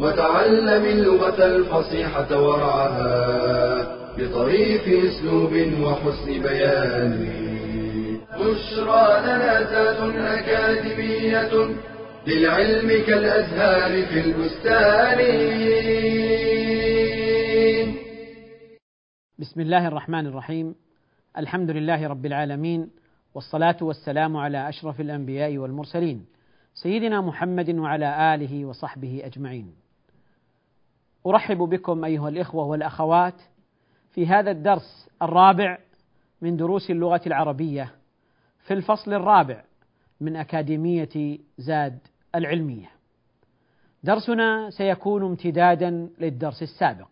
وتعلم اللغة الفصيحة ورعاها بطريف أسلوب وحسن بيان. بشرى لنا ذات أكاديمية للعلم كالأزهار في البستان. بسم الله الرحمن الرحيم. الحمد لله رب العالمين والصلاة والسلام على أشرف الأنبياء والمرسلين سيدنا محمد وعلى آله وصحبه أجمعين. أرحب بكم أيها الإخوة والأخوات في هذا الدرس الرابع من دروس اللغة العربية في الفصل الرابع من أكاديمية زاد العلمية. درسنا سيكون امتدادا للدرس السابق.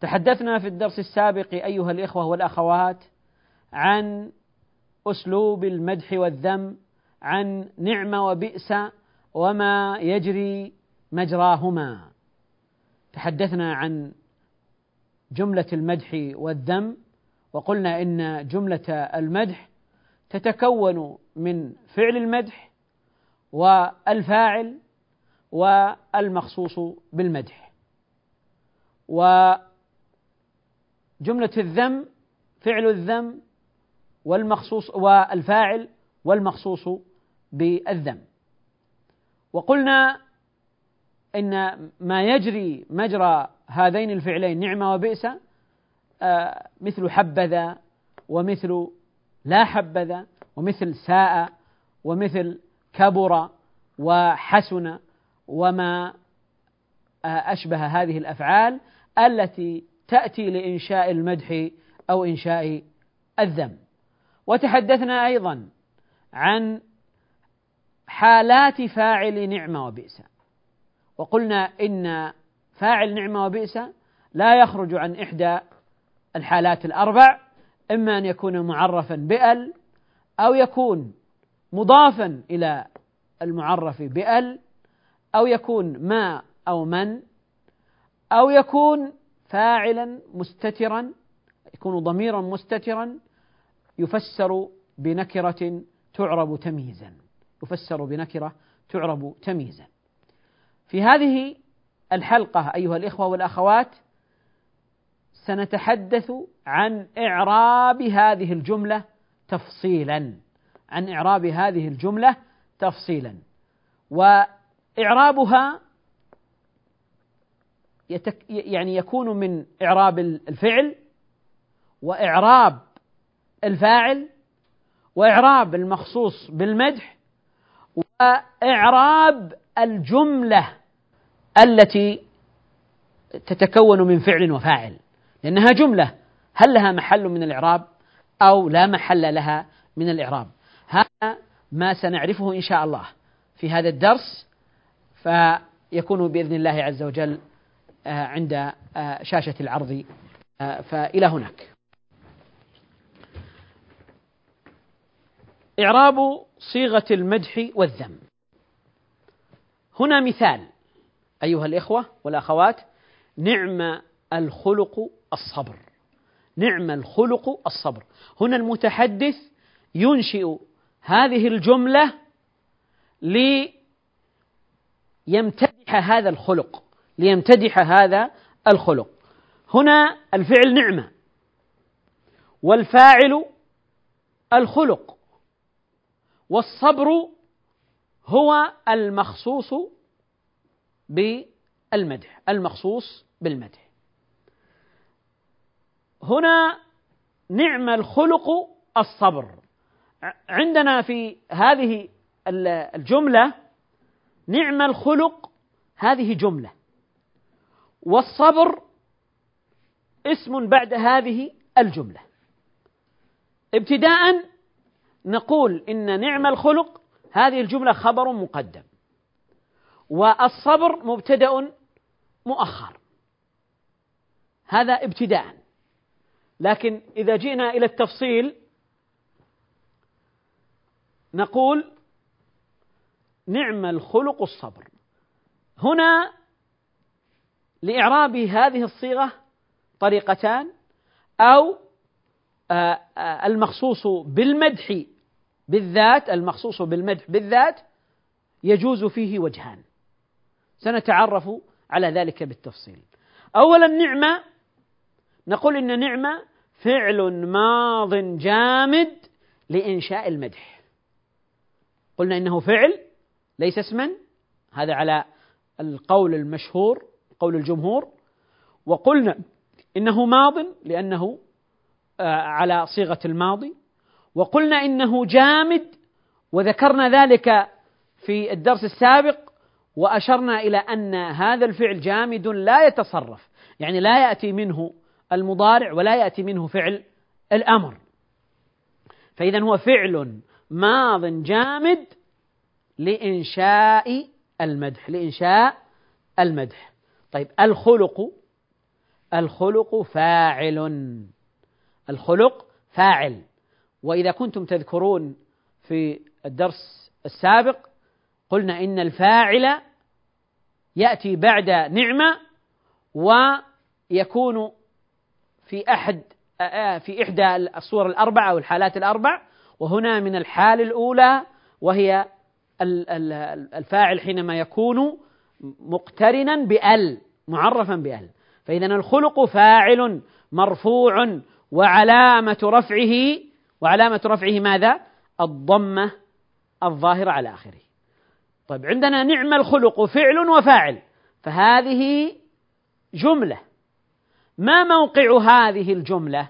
تحدثنا في الدرس السابق أيها الإخوة والأخوات عن أسلوب المدح والذم، عن نعمة وبئس وما يجري مجراهما. تحدثنا عن جملة المدح والذم وقلنا إن جملة المدح تتكون من فعل المدح والفاعل والمخصوص بالمدح. وجملة الذم فعل الذم والمخصوص والفاعل والمخصوص بالذم. وقلنا إن ما يجري مجرى هذين الفعلين نعمة وبئس آه، مثل حبذا ومثل لا حبذا ومثل ساء ومثل كبر وحسن وما آه، أشبه هذه الأفعال التي تأتي لإنشاء المدح أو إنشاء الذم. وتحدثنا أيضا عن حالات فاعل نعمة وبئس. وقلنا إن فاعل نعمة وبئس لا يخرج عن إحدى الحالات الأربع إما أن يكون معرفا بأل أو يكون مضافا إلى المعرف بأل أو يكون ما أو من أو يكون فاعلا مستترا يكون ضميرا مستترا يفسر بنكرة تعرب تمييزا يفسر بنكرة تعرب تمييزا في هذه الحلقة أيها الإخوة والأخوات سنتحدث عن إعراب هذه الجملة تفصيلا. عن إعراب هذه الجملة تفصيلا. وإعرابها يتك يعني يكون من إعراب الفعل وإعراب الفاعل وإعراب المخصوص بالمدح وإعراب الجملة. التي تتكون من فعل وفاعل. لأنها جملة. هل لها محل من الإعراب أو لا محل لها من الإعراب؟ هذا ما سنعرفه إن شاء الله في هذا الدرس. فيكون بإذن الله عز وجل آه، عند آه، شاشة العرض آه، فإلى هناك. إعراب صيغة المدح والذم. هنا مثال. أيها الإخوة والأخوات نعم الخلق الصبر. نعم الخلق الصبر. هنا المتحدث ينشئ هذه الجملة ليمتدح هذا الخلق ليمتدح هذا الخلق. هنا الفعل نعمة والفاعل الخلق والصبر هو المخصوص بالمدح المخصوص بالمدح هنا نعم الخلق الصبر. عندنا في هذه الجملة نعم الخلق هذه جملة. والصبر اسم بعد هذه الجملة. ابتداء نقول إن نعم الخلق هذه الجملة خبر مقدم. والصبر مبتدأ مؤخر. هذا ابتداء. لكن إذا جئنا إلى التفصيل نقول نعم الخلق الصبر. هنا لإعراب هذه الصيغة طريقتان أو آه، آه، المخصوص بالمدح بالذات المخصوص بالمدح بالذات يجوز فيه وجهان. سنتعرف على ذلك بالتفصيل. أولا نعمة نقول إن نعمة فعل ماض جامد لإنشاء المدح. قلنا إنه فعل ليس اسما هذا على القول المشهور قول الجمهور. وقلنا إنه ماض لأنه آه، على صيغة الماضي. وقلنا إنه جامد وذكرنا ذلك في الدرس السابق وأشرنا إلى أن هذا الفعل جامد لا يتصرف. يعني لا يأتي منه المضارع ولا يأتي منه فعل الأمر. فاذا هو فعل ماض جامد لإنشاء المدح لإنشاء المدح. طيب الخلق الخلق فاعل. الخلق فاعل. وإذا كنتم تذكرون في الدرس السابق قلنا إن الفاعل يأتي بعد نعمة ويكون في أحد في إحدى الصور الاربعه أو الحالات الأربع وهنا من الحال الأولى وهي الفاعل حينما يكون مقترنا بأل معرفا بأل. فاذا الخلق فاعل مرفوع وعلامة رفعه وعلامة رفعه ماذا؟ الضمة الظاهرة على آخره. طيب عندنا نعم الخلق فعل وفاعل. فهذه جملة. ما موقع هذه الجملة؟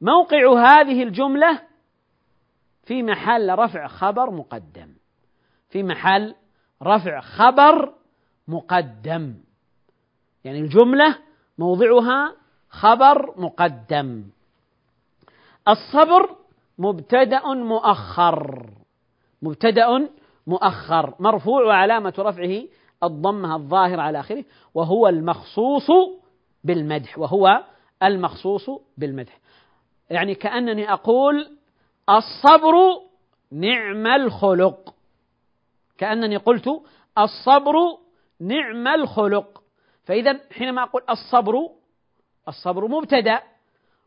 موقع هذه الجملة في محل رفع خبر مقدم. في محل رفع خبر مقدم. يعني الجملة موضعها خبر مقدم. الصبر مبتدأ مؤخر. مبتدأ مؤخر مرفوع وعلامة رفعه الضمة الظاهرة على آخره وهو المخصوص بالمدح وهو المخصوص بالمدح. يعني كأنني أقول الصبر نعم الخلق. كأنني قلت الصبر نعم الخلق. فإذا حينما أقول الصبر الصبر مبتدأ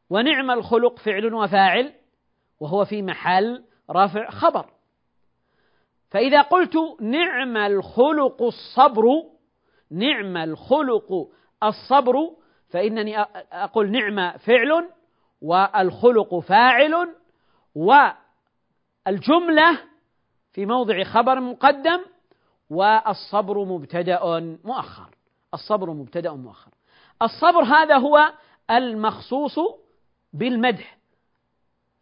ونعم الخلق فعل وفاعل وهو في محل رفع خبر. فإذا قلت نعم الخلق الصبر نعم الخلق الصبر فإنني أقول نعم فعل والخلق فاعل والجملة في موضع خبر مقدم والصبر مبتدأ مؤخر. الصبر مبتدأ مؤخر. الصبر هذا هو المخصوص بالمدح.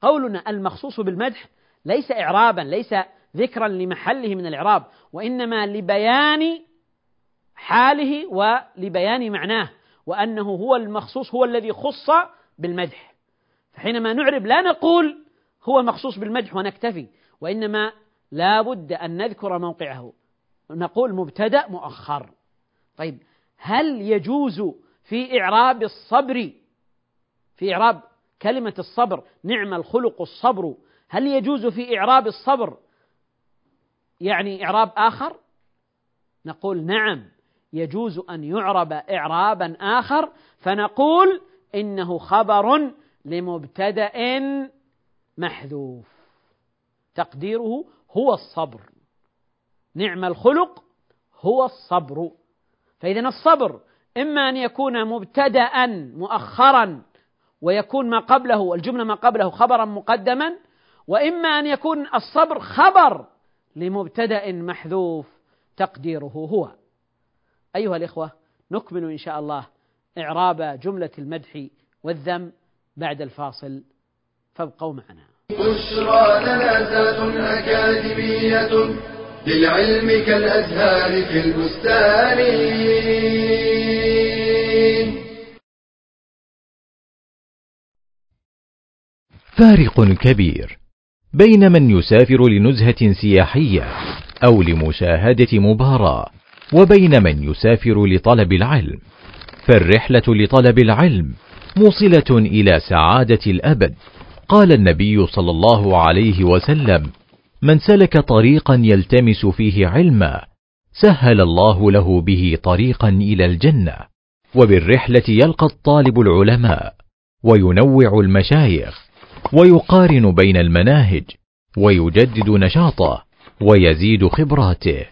قولنا المخصوص بالمدح ليس إعرابا ليس ذكرا لمحله من الإعراب وإنما لبيان حاله ولبيان معناه وأنه هو المخصوص هو الذي خص بالمدح. فحينما نعرب لا نقول هو مخصوص بالمدح ونكتفي وإنما لا بد أن نذكر موقعه. نقول مبتدأ مؤخر. طيب هل يجوز في إعراب الصبر؟ في إعراب كلمة الصبر نعم الخلق الصبر. هل يجوز في إعراب الصبر؟ يعني إعراب آخر؟ نقول نعم يجوز أن يعرب إعرابا آخر فنقول إنه خبر لمبتدأ محذوف. تقديره هو الصبر. نعم الخلق هو الصبر. فإذا الصبر إما أن يكون مبتدأ مؤخرا ويكون ما قبله الجملة ما قبله خبرا مقدما وإما أن يكون الصبر خبر لمبتدأ محذوف تقديره هو. أيها الإخوة نكمل إن شاء الله إعراب جملة المدح والذم بعد الفاصل. فابقوا معنا. بشرى لنا أكاديمية للعلم كالأزهار في البستان. فارق كبير. بين من يسافر لنزهة سياحية أو لمشاهدة مباراة وبين من يسافر لطلب العلم. فالرحلة لطلب العلم موصلة إلى سعادة الأبد. قال النبي صلى الله عليه وسلم من سلك طريقا يلتمس فيه علما سهل الله له به طريقا إلى الجنة. وبالرحلة يلقى الطالب العلماء وينوع المشايخ ويقارن بين المناهج ويجدد نشاطه ويزيد خبراته.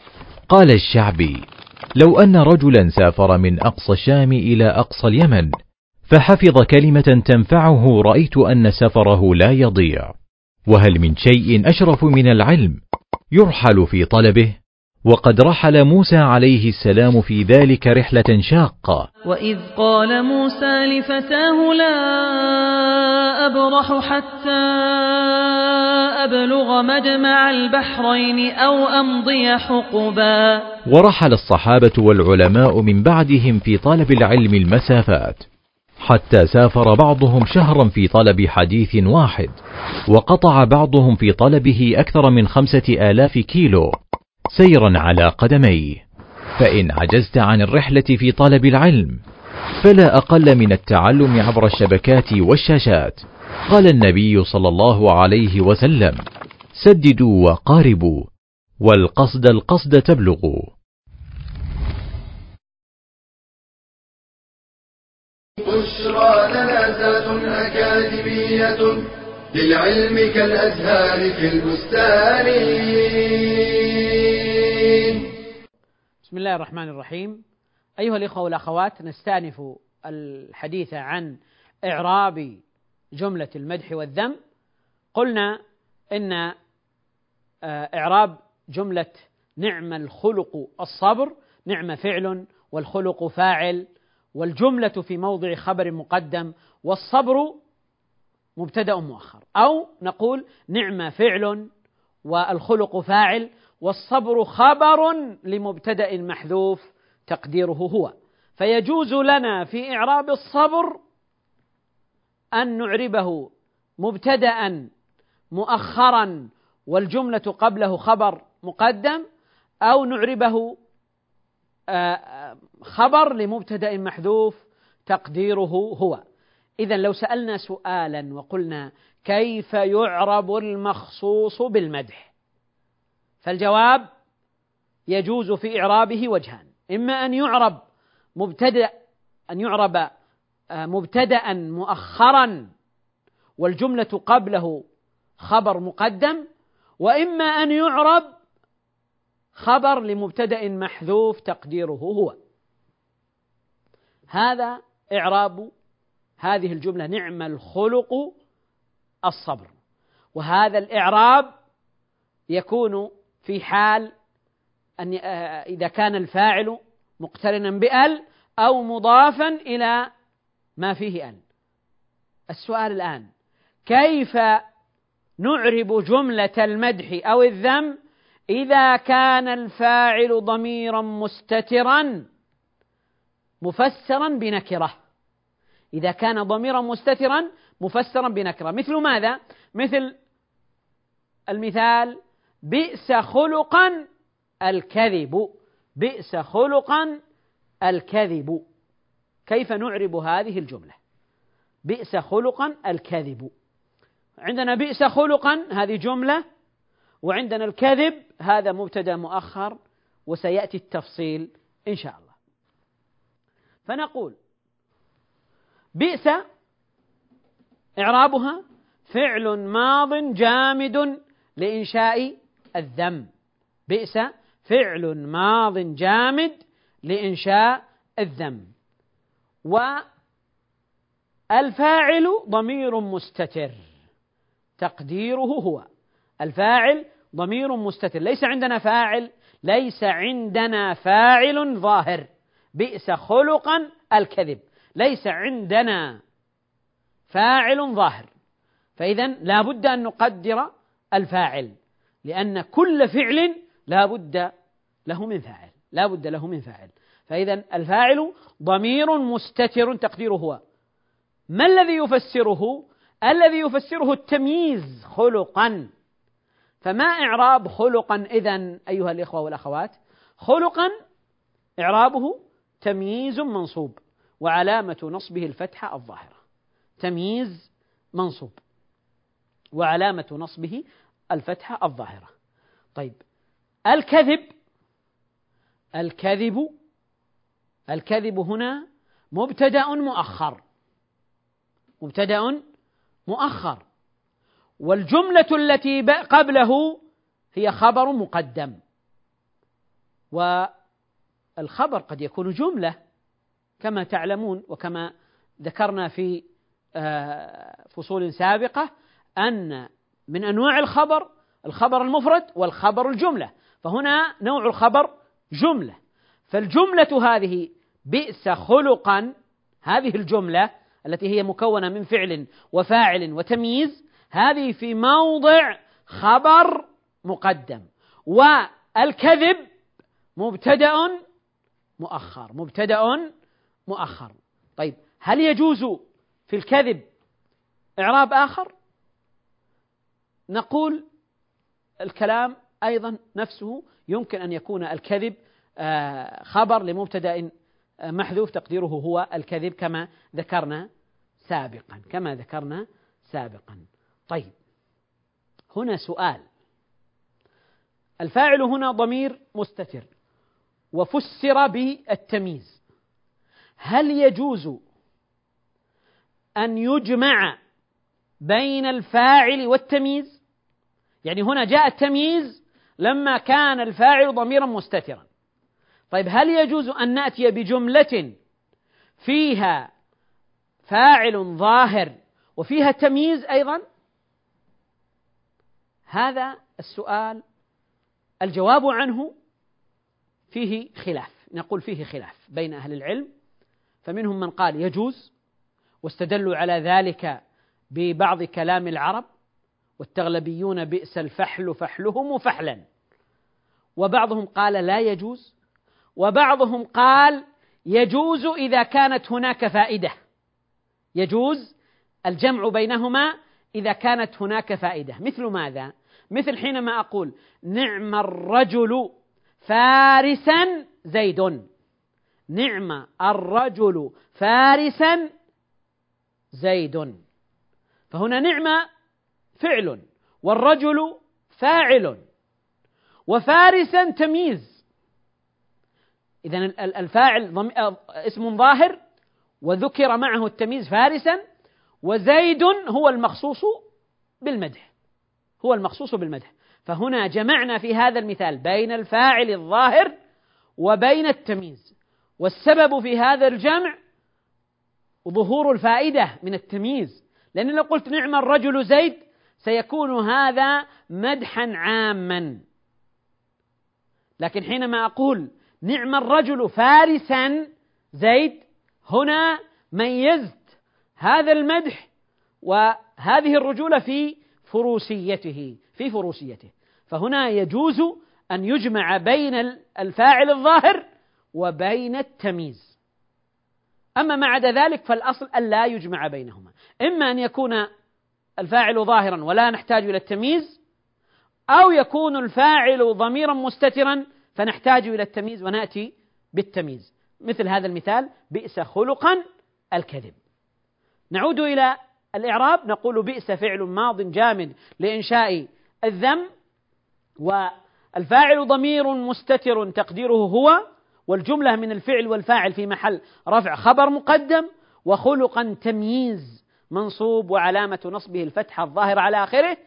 قال الشعبي لو أن رجلا سافر من أقصى الشام إلى أقصى اليمن فحفظ كلمة تنفعه رأيت أن سفره لا يضيع. وهل من شيء أشرف من العلم يرحل في طلبه وقد رحل موسى عليه السلام في ذلك رحلة شاقة. وإذ قال موسى لفتاه لا أبرح حتى أبلغ مجمع البحرين أو أمضي حقبا. ورحل الصحابة والعلماء من بعدهم في طلب العلم المسافات حتى سافر بعضهم شهرا في طلب حديث واحد وقطع بعضهم في طلبه أكثر من خمسة آلاف كيلو. سيرا على قدميه. فإن عجزت عن الرحلة في طلب العلم فلا أقل من التعلم عبر الشبكات والشاشات. قال النبي صلى الله عليه وسلم سددوا وقاربوا والقصد القصد تبلغوا. بشرى لنا أكاديمية للعلم كالأزهار في البستان. بسم الله الرحمن الرحيم. أيها الإخوة والأخوات نستأنف الحديث عن إعراب جملة المدح والذم. قلنا إن آه، إعراب جملة نعم الخلق الصبر نعم فعل والخلق فاعل والجملة في موضع خبر مقدم والصبر مبتدأ مؤخر. أو نقول نعم فعل والخلق فاعل والصبر خبر لمبتدأ محذوف تقديره هو. فيجوز لنا في إعراب الصبر أن نعربه مبتدأ مؤخرا والجملة قبله خبر مقدم أو نعربه آه، آه، خبر لمبتدأ محذوف تقديره هو. إذا لو سألنا سؤالا وقلنا كيف يعرب المخصوص بالمدح؟ فالجواب يجوز في إعرابه وجهان. إما أن يعرب مبتدأ أن يعرب آه، مبتدأ مؤخرا والجملة قبله خبر مقدم وإما أن يعرب خبر لمبتدأ محذوف تقديره هو. هذا إعراب هذه الجملة نعم الخلق الصبر. وهذا الإعراب يكون في حال أن آه، إذا كان الفاعل مقترنا بأل أو مضافا إلى ما فيه أل السؤال الآن كيف نعرب جملة المدح أو الذم إذا كان الفاعل ضميرا مستترا مفسرا بنكرة؟ إذا كان ضميرا مستترا مفسرا بنكرة. مثل ماذا؟ مثل المثال بئس خلقا الكذب. بئس خلقا الكذب. كيف نعرب هذه الجملة؟ بئس خلقا الكذب. عندنا بئس خلقا هذه جملة. وعندنا الكذب هذا مبتدأ مؤخر وسيأتي التفصيل إن شاء الله. فنقول بئس إعرابها فعل ماض جامد لإنشاء الذم. بئس فعل ماض جامد لإنشاء الذم. والفاعل ضمير مستتر. تقديره هو. الفاعل ضمير مستتر. ليس عندنا فاعل ليس عندنا فاعل ظاهر. بئس خلقا الكذب. ليس عندنا فاعل ظاهر. فإذا لا بد أن نقدر الفاعل. لأن كل فعل لا بد له من فاعل لا بد له من فاعل. فإذا الفاعل ضمير مستتر تقديره هو. ما الذي يفسره؟ الذي يفسره التمييز خلقا. فما إعراب خلقا إذا أيها الإخوة والأخوات؟ خلقا إعرابه تمييز منصوب وعلامة نصبه الفتحة الظاهرة. تمييز منصوب وعلامة نصبه الفتحة الظاهرة. طيب الكذب الكذب الكذب هنا مبتدأ مؤخر. مبتدأ مؤخر. والجملة التي قبله هي خبر مقدم. والخبر قد يكون جملة كما تعلمون وكما ذكرنا في آه، فصول سابقة أن من أنواع الخبر الخبر المفرد والخبر الجملة. فهنا نوع الخبر جملة. فالجملة هذه بئس خلقا هذه الجملة التي هي مكونة من فعل وفاعل وتمييز هذه في موضع خبر مقدم. والكذب مبتدأ مؤخر مبتدأ مؤخر. طيب هل يجوز في الكذب إعراب آخر؟ نقول الكلام أيضا نفسه يمكن أن يكون الكذب آه، خبر لمبتدأ آه، محذوف تقديره هو الكذب كما ذكرنا سابقا كما ذكرنا سابقا. طيب هنا سؤال. الفاعل هنا ضمير مستتر وفسر بالتمييز. هل يجوز أن يجمع بين الفاعل والتمييز؟ يعني هنا جاء التمييز لما كان الفاعل ضميرا مستترا. طيب هل يجوز أن نأتي بجملة فيها فاعل ظاهر وفيها تمييز أيضا؟ هذا السؤال الجواب عنه فيه خلاف. نقول فيه خلاف بين أهل العلم. فمنهم من قال يجوز واستدلوا على ذلك ببعض كلام العرب. والتغلبيون بئس الفحل فحلهم فحلا. وبعضهم قال لا يجوز وبعضهم قال يجوز إذا كانت هناك فائدة. يجوز الجمع بينهما إذا كانت هناك فائدة. مثل ماذا؟ مثل حينما أقول نعم الرجل فارسا زيد. نعم الرجل فارسا زيد. فهنا نعم فعل والرجل فاعل وفارسا تمييز. إذا الفاعل اسم ظاهر وذكر معه التمييز فارسا وزيد هو المخصوص بالمدح هو المخصوص بالمدح. فهنا جمعنا في هذا المثال بين الفاعل الظاهر وبين التمييز. والسبب في هذا الجمع ظهور الفائدة من التمييز. لأن لو قلت نعم الرجل زيد سيكون هذا مدحا عاما. لكن حينما أقول نعم الرجل فارسا زيد هنا ميزت هذا المدح وهذه الرجولة في فروسيته في فروسيته. فهنا يجوز أن يجمع بين الفاعل الظاهر وبين التمييز. أما ما عدا ذلك فالأصل ألا يجمع بينهما. إما أن يكون الفاعل ظاهرا ولا نحتاج إلى التمييز أو يكون الفاعل ضميرا مستترا فنحتاج إلى التمييز ونأتي بالتمييز. مثل هذا المثال بئس خلقا الكذب. نعود إلى الإعراب نقول بئس فعل ماض جامد لإنشاء الذم والفاعل ضمير مستتر تقديره هو والجملة من الفعل والفاعل في محل رفع خبر مقدم وخلقا تمييز منصوب وعلامة نصبه الفتحة الظاهرة على آخره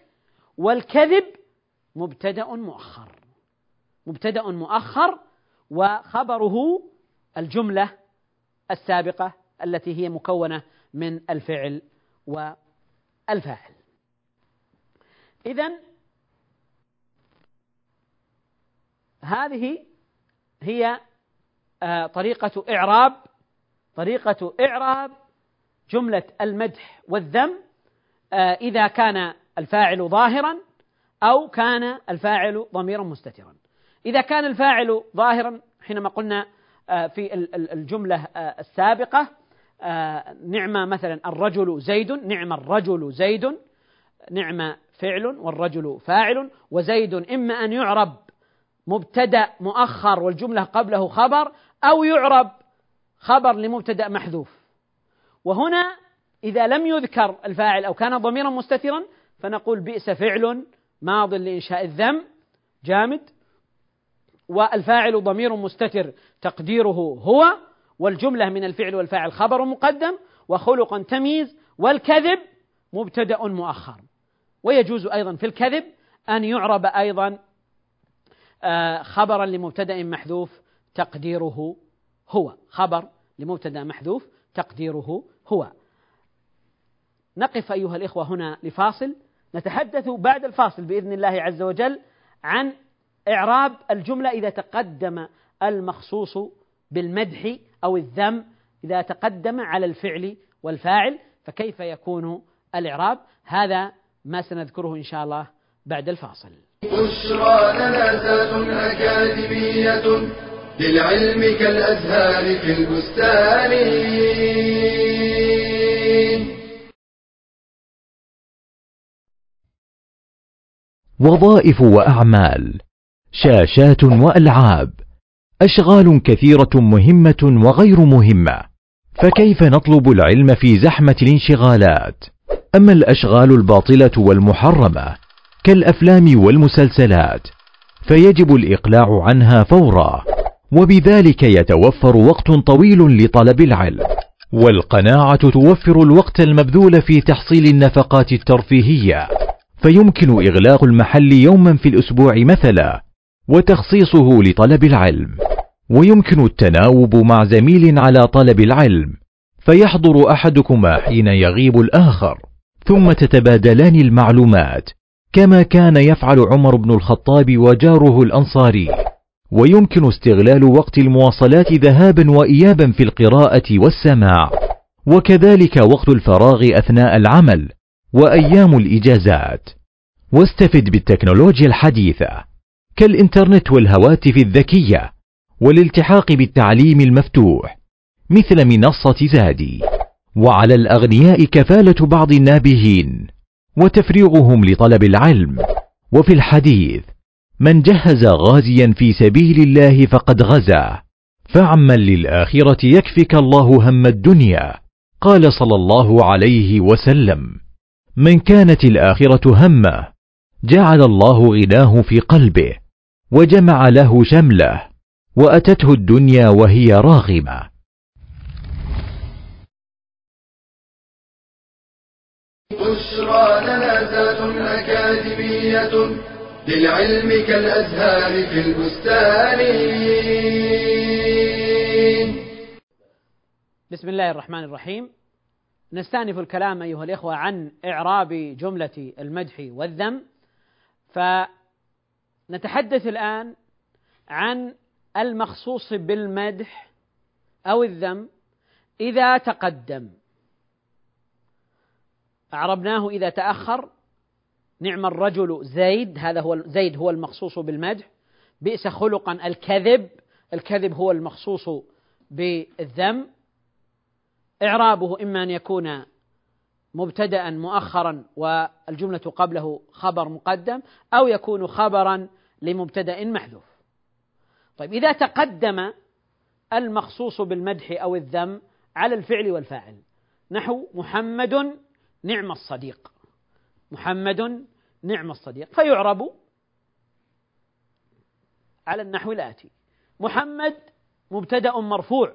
والكذب مبتدأ مؤخر. مبتدأ مؤخر وخبره الجملة السابقة التي هي مكونة من الفعل والفاعل. إذا هذه هي آه، طريقة إعراب. طريقة إعراب جملة المدح والذم آه، إذا كان الفاعل ظاهرا أو كان الفاعل ضميرا مستترا. إذا كان الفاعل ظاهرا حينما قلنا آه، في الجملة السابقة نعم مثلا الرجل زيد نعم الرجل زيد نعم فعل والرجل فاعل وزيد إما أن يعرب مبتدأ مؤخر والجملة قبله خبر أو يعرب خبر لمبتدأ محذوف. وهنا إذا لم يذكر الفاعل أو كان ضميرا مستترا فنقول بئس فعل ماض لإنشاء الذم جامد. والفاعل ضمير مستتر تقديره هو والجملة من الفعل والفاعل خبر مقدم وخلق تمييز والكذب مبتدأ مؤخر. ويجوز أيضا في الكذب أن يعرب أيضا آه، خبرا لمبتدأ محذوف تقديره هو. خبر لمبتدأ محذوف تقديره هو. نقف أيها الإخوة هنا لفاصل. نتحدث بعد الفاصل بإذن الله عز وجل عن إعراب الجملة إذا تقدم المخصوص بالمدح أو الذم. إذا تقدم على الفعل والفاعل فكيف يكون الإعراب؟ هذا ما سنذكره إن شاء الله بعد الفاصل. بشرى أكاديمية للعلم كالأزهار في البستان. وظائف وأعمال شاشات وألعاب أشغال كثيرة مهمة وغير مهمة فكيف نطلب العلم في زحمة الانشغالات؟ أما الأشغال الباطلة والمحرمة كالأفلام والمسلسلات فيجب الإقلاع عنها فورا. وبذلك يتوفر وقت طويل لطلب العلم. والقناعة توفر الوقت المبذول في تحصيل النفقات الترفيهية. فيمكن إغلاق المحل يوما في الأسبوع مثلا وتخصيصه لطلب العلم. ويمكن التناوب مع زميل على طلب العلم. فيحضر أحدكما حين يغيب الآخر. ثم تتبادلان المعلومات كما كان يفعل عمر بن الخطاب وجاره الأنصاري. ويمكن استغلال وقت المواصلات ذهابا وايابا في القراءة والسماع. وكذلك وقت الفراغ أثناء العمل وأيام الإجازات. واستفد بالتكنولوجيا الحديثة كالإنترنت والهواتف الذكية والالتحاق بالتعليم المفتوح مثل منصة زادي. وعلى الأغنياء كفالة بعض النابهين وتفريغهم لطلب العلم. وفي الحديث من جهز غازيا في سبيل الله فقد غزا. فعمل للآخرة يكفك الله هم الدنيا. قال صلى الله عليه وسلم. من كانت الآخرة همة جعل الله غناه في قلبه وجمع له شمله وأتته الدنيا وهي راغمة. للعلم كالأزهار في البستان. بسم الله الرحمن الرحيم. نستأنف الكلام أيها الإخوة عن إعراب جملة المدح والذم. ف نتحدث الآن عن المخصوص بالمدح أو الذم إذا تقدم. أعربناه إذا تأخر. نعم الرجل زيد هذا هو زيد هو المخصوص بالمدح. بئس خلقا الكذب الكذب هو المخصوص بالذم. إعرابه إما أن يكون مبتدأ مؤخرا والجملة قبله خبر مقدم أو يكون خبرا لمبتدأ محذوف. طيب إذا تقدم المخصوص بالمدح أو الذم على الفعل والفاعل نحو محمد نعم الصديق. محمد نعم الصديق. فيعرب على النحو الآتي. محمد مبتدأ مرفوع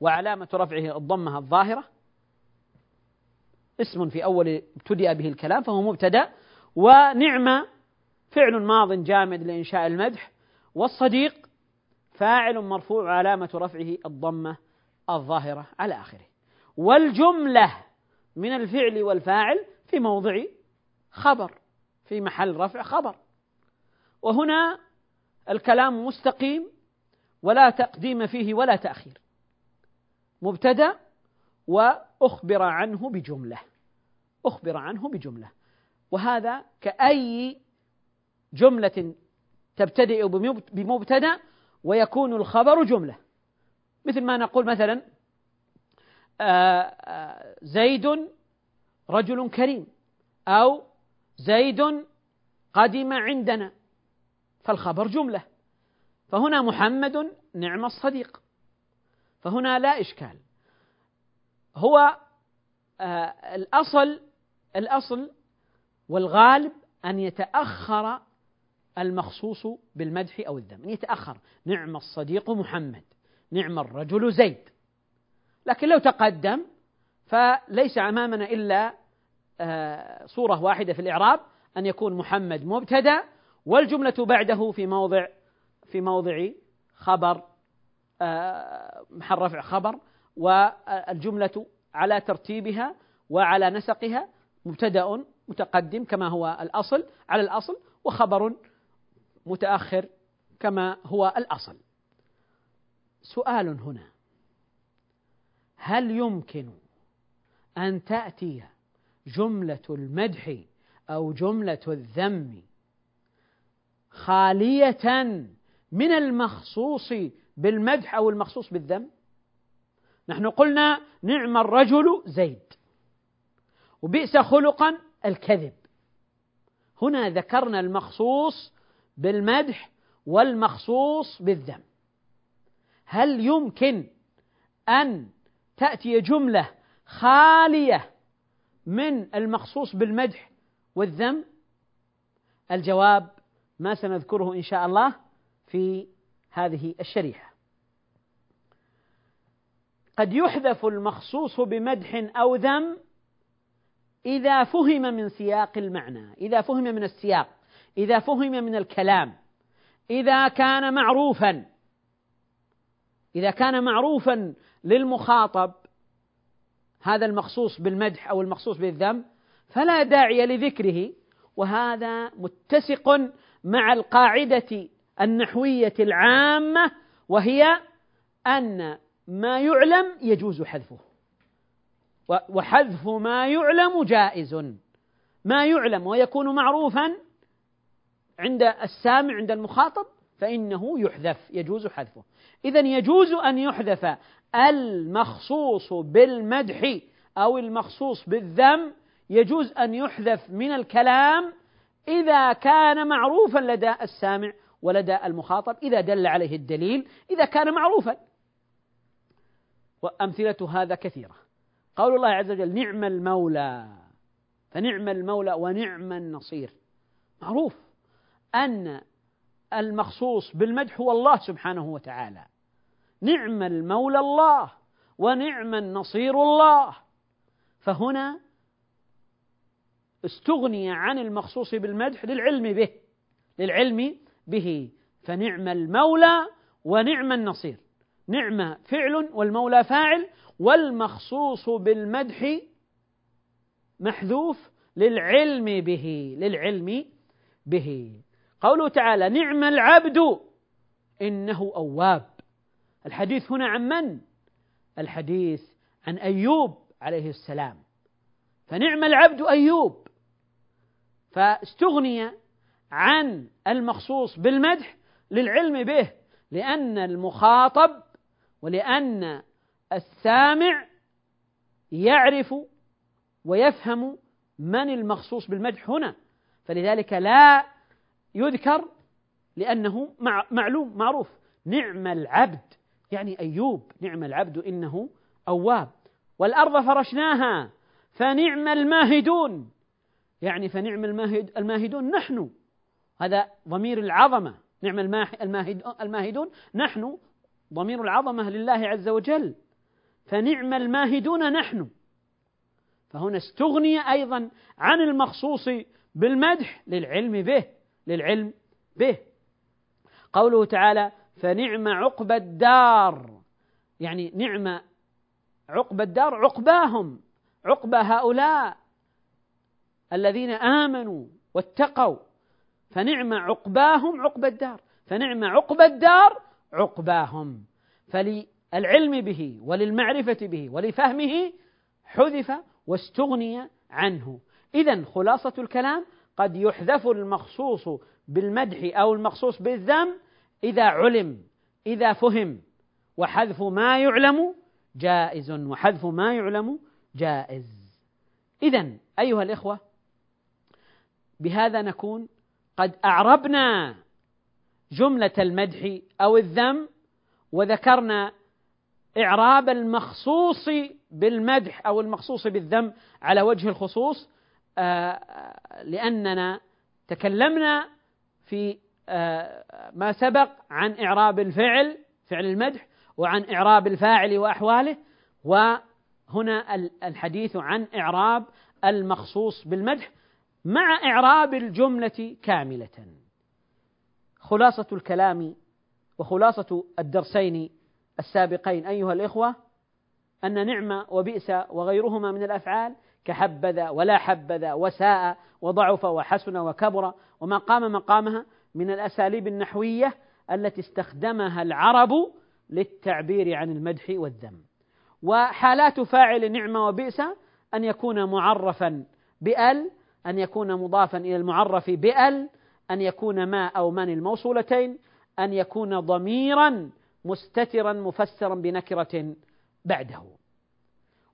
وعلامة رفعه الضمة الظاهرة اسم في أول ابتدأ به الكلام فهو مبتدأ. ونعمة فعل ماض جامد لإنشاء المدح والصديق فاعل مرفوع علامة رفعه الضمة الظاهرة على آخره. والجملة من الفعل والفاعل في موضع خبر. في محل رفع خبر. وهنا الكلام مستقيم ولا تقديم فيه ولا تأخير. مبتدأ وأخبر عنه بجملة. أخبر عنه بجملة. وهذا كأي جملة تبتدئ بمبتدأ ويكون الخبر جملة. مثل ما نقول مثلا آه، آه، زيد رجل كريم أو زيد قدم عندنا فالخبر جملة. فهنا محمد نعم الصديق. فهنا لا إشكال. هو آه الأصل الأصل والغالب أن يتأخر المخصوص بالمدح أو الذم أن يتأخر. نعم الصديق محمد نعم الرجل زيد. لكن لو تقدم فليس أمامنا إلا صورة واحدة في الإعراب أن يكون محمد مبتدأ والجملة بعده في موضع في موضع خبر آه، محل رفع خبر والجملة على ترتيبها وعلى نسقها مبتدأ متقدم كما هو الأصل على الأصل وخبر متأخر كما هو الأصل. سؤال هنا. هل يمكن أن تأتي جملة المدح أو جملة الذم خالية من المخصوص بالمدح أو المخصوص بالذم. نحن قلنا نعم الرجل زيد وبئس خلقا الكذب. هنا ذكرنا المخصوص بالمدح والمخصوص بالذم. هل يمكن أن تأتي جملة خالية من المخصوص بالمدح والذم؟ الجواب ما سنذكره إن شاء الله في هذه الشريحة. قد يحذف المخصوص بمدح أو ذم إذا فهم من سياق المعنى إذا فهم من السياق إذا فهم من الكلام إذا كان معروفا إذا كان معروفا للمخاطب هذا المخصوص بالمدح أو المخصوص بالذم فلا داعي لذكره وهذا متسق مع القاعدة النحوية العامة وهي أن ما يعلم يجوز حذفه. وحذف ما يعلم جائز. ما يعلم ويكون معروفا عند السامع عند المخاطب فإنه يحذف يجوز حذفه. إذا يجوز أن يحذف المخصوص بالمدح أو المخصوص بالذم يجوز أن يحذف من الكلام إذا كان معروفا لدى السامع ولدى المخاطب إذا دل عليه الدليل إذا كان معروفا. وأمثلة هذا كثيرة. قول الله عز وجل نعم المولى فنعم المولى ونعم النصير. معروف أن المخصوص بالمدح هو الله سبحانه وتعالى. نعم المولى الله ونعم النصير الله. فهنا استغني عن المخصوص بالمدح للعلم به للعلم به. فنعم المولى ونعم النصير. نعم فعل والمولى فاعل والمخصوص بالمدح محذوف للعلم به للعلم به. قوله تعالى نعم العبد إنه أواب. الحديث هنا عن من؟ الحديث عن أيوب عليه السلام. فنعم العبد أيوب. فاستغني عن المخصوص بالمدح للعلم به لأن المخاطب ولأن السامع يعرف ويفهم من المخصوص بالمدح هنا. فلذلك لا يذكر لأنه معلوم معروف. نعم العبد يعني أيوب نعم العبد إنه أواب. والأرض فرشناها فنعم الماهدون. يعني فنعم الماهد الماهدون نحن. هذا ضمير العظمة. نعم الماهدون نحن. ضمير العظمة لله عز وجل. فنعم الماهدون نحن. فهنا استغني أيضا عن المخصوص بالمدح للعلم به للعلم به. قوله تعالى فنعم عقب الدار. يعني نعم عقب الدار عقباهم عقبى هؤلاء الذين آمنوا واتقوا. فنعم عقباهم عقب الدار فنعم عقب الدار عقباهم. فللعلم به وللمعرفة به ولفهمه حذف واستغني عنه. إذا خلاصة الكلام قد يحذف المخصوص بالمدح أو المخصوص بالذم إذا علم إذا فهم وحذف ما يعلم جائز وحذف ما يعلم جائز. إذا أيها الإخوة بهذا نكون قد أعربنا جملة المدح أو الذم وذكرنا إعراب المخصوص بالمدح أو المخصوص بالذم على وجه الخصوص آه، لأننا تكلمنا في ما سبق عن إعراب الفعل فعل المدح وعن إعراب الفاعل وأحواله وهنا الحديث عن إعراب المخصوص بالمدح مع إعراب الجملة كاملة. خلاصة الكلام وخلاصة الدرسين السابقين أيها الإخوة أن نعمة وبئس وغيرهما من الأفعال كحبذا ولا حبذا وساء وضعف وحسن وكبر وما قام مقامها من الأساليب النحوية التي استخدمها العرب للتعبير عن المدح والذم. وحالات فاعل نعمة وبئس أن يكون معرفا بأل أن يكون مضافا إلى المعرف بأل أن يكون ما أو من الموصولتين أن يكون ضميرا مستترا مفسرا بنكرة بعده.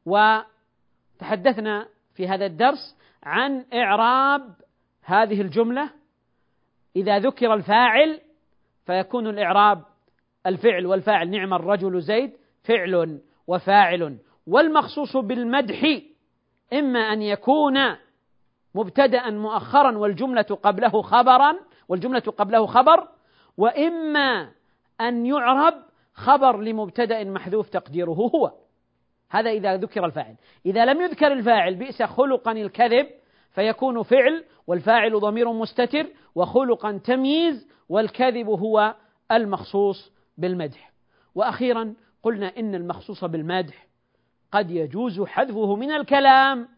وتحدثنا في هذا الدرس عن إعراب هذه الجملة إذا ذكر الفاعل فيكون الإعراب الفعل والفاعل نعم الرجل زيد فعل وفاعل والمخصوص بالمدح إما أن يكون مبتدأ مؤخرا والجملة قبله خبرا والجملة قبله خبر وإما أن يعرب خبر لمبتدأ محذوف تقديره هو. هذا إذا ذكر الفاعل. إذا لم يذكر الفاعل بئس خلقا الكذب فيكون فعل والفاعل ضمير مستتر وخلقا تمييز والكذب هو المخصوص بالمدح. وأخيرا قلنا إن المخصوص بالمدح قد يجوز حذفه من الكلام.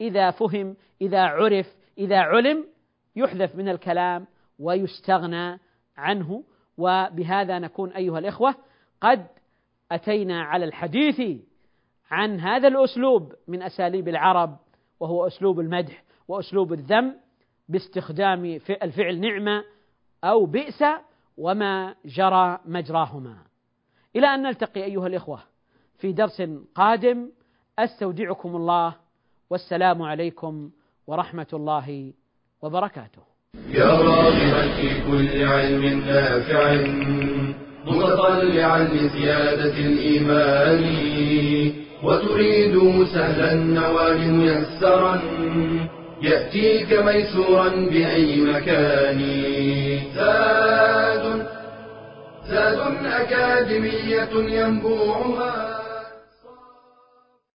إذا فهم إذا عرف إذا علم يحذف من الكلام ويستغنى عنه. وبهذا نكون أيها الإخوة قد أتينا على الحديث عن هذا الأسلوب من أساليب العرب وهو أسلوب المدح وأسلوب الذم باستخدام الفعل نعمة أو بئس وما جرى مجراهما. إلى أن نلتقي أيها الإخوة في درس قادم أستودعكم الله والسلام عليكم ورحمة الله وبركاته. يا راغبا في كل علم نافع. متطلعا لزيادة الإيمان وتريد سهلا النوال ميسرا يأتيك ميسورا بأي مكان. زاد زاد أكاديمية ينبوعها.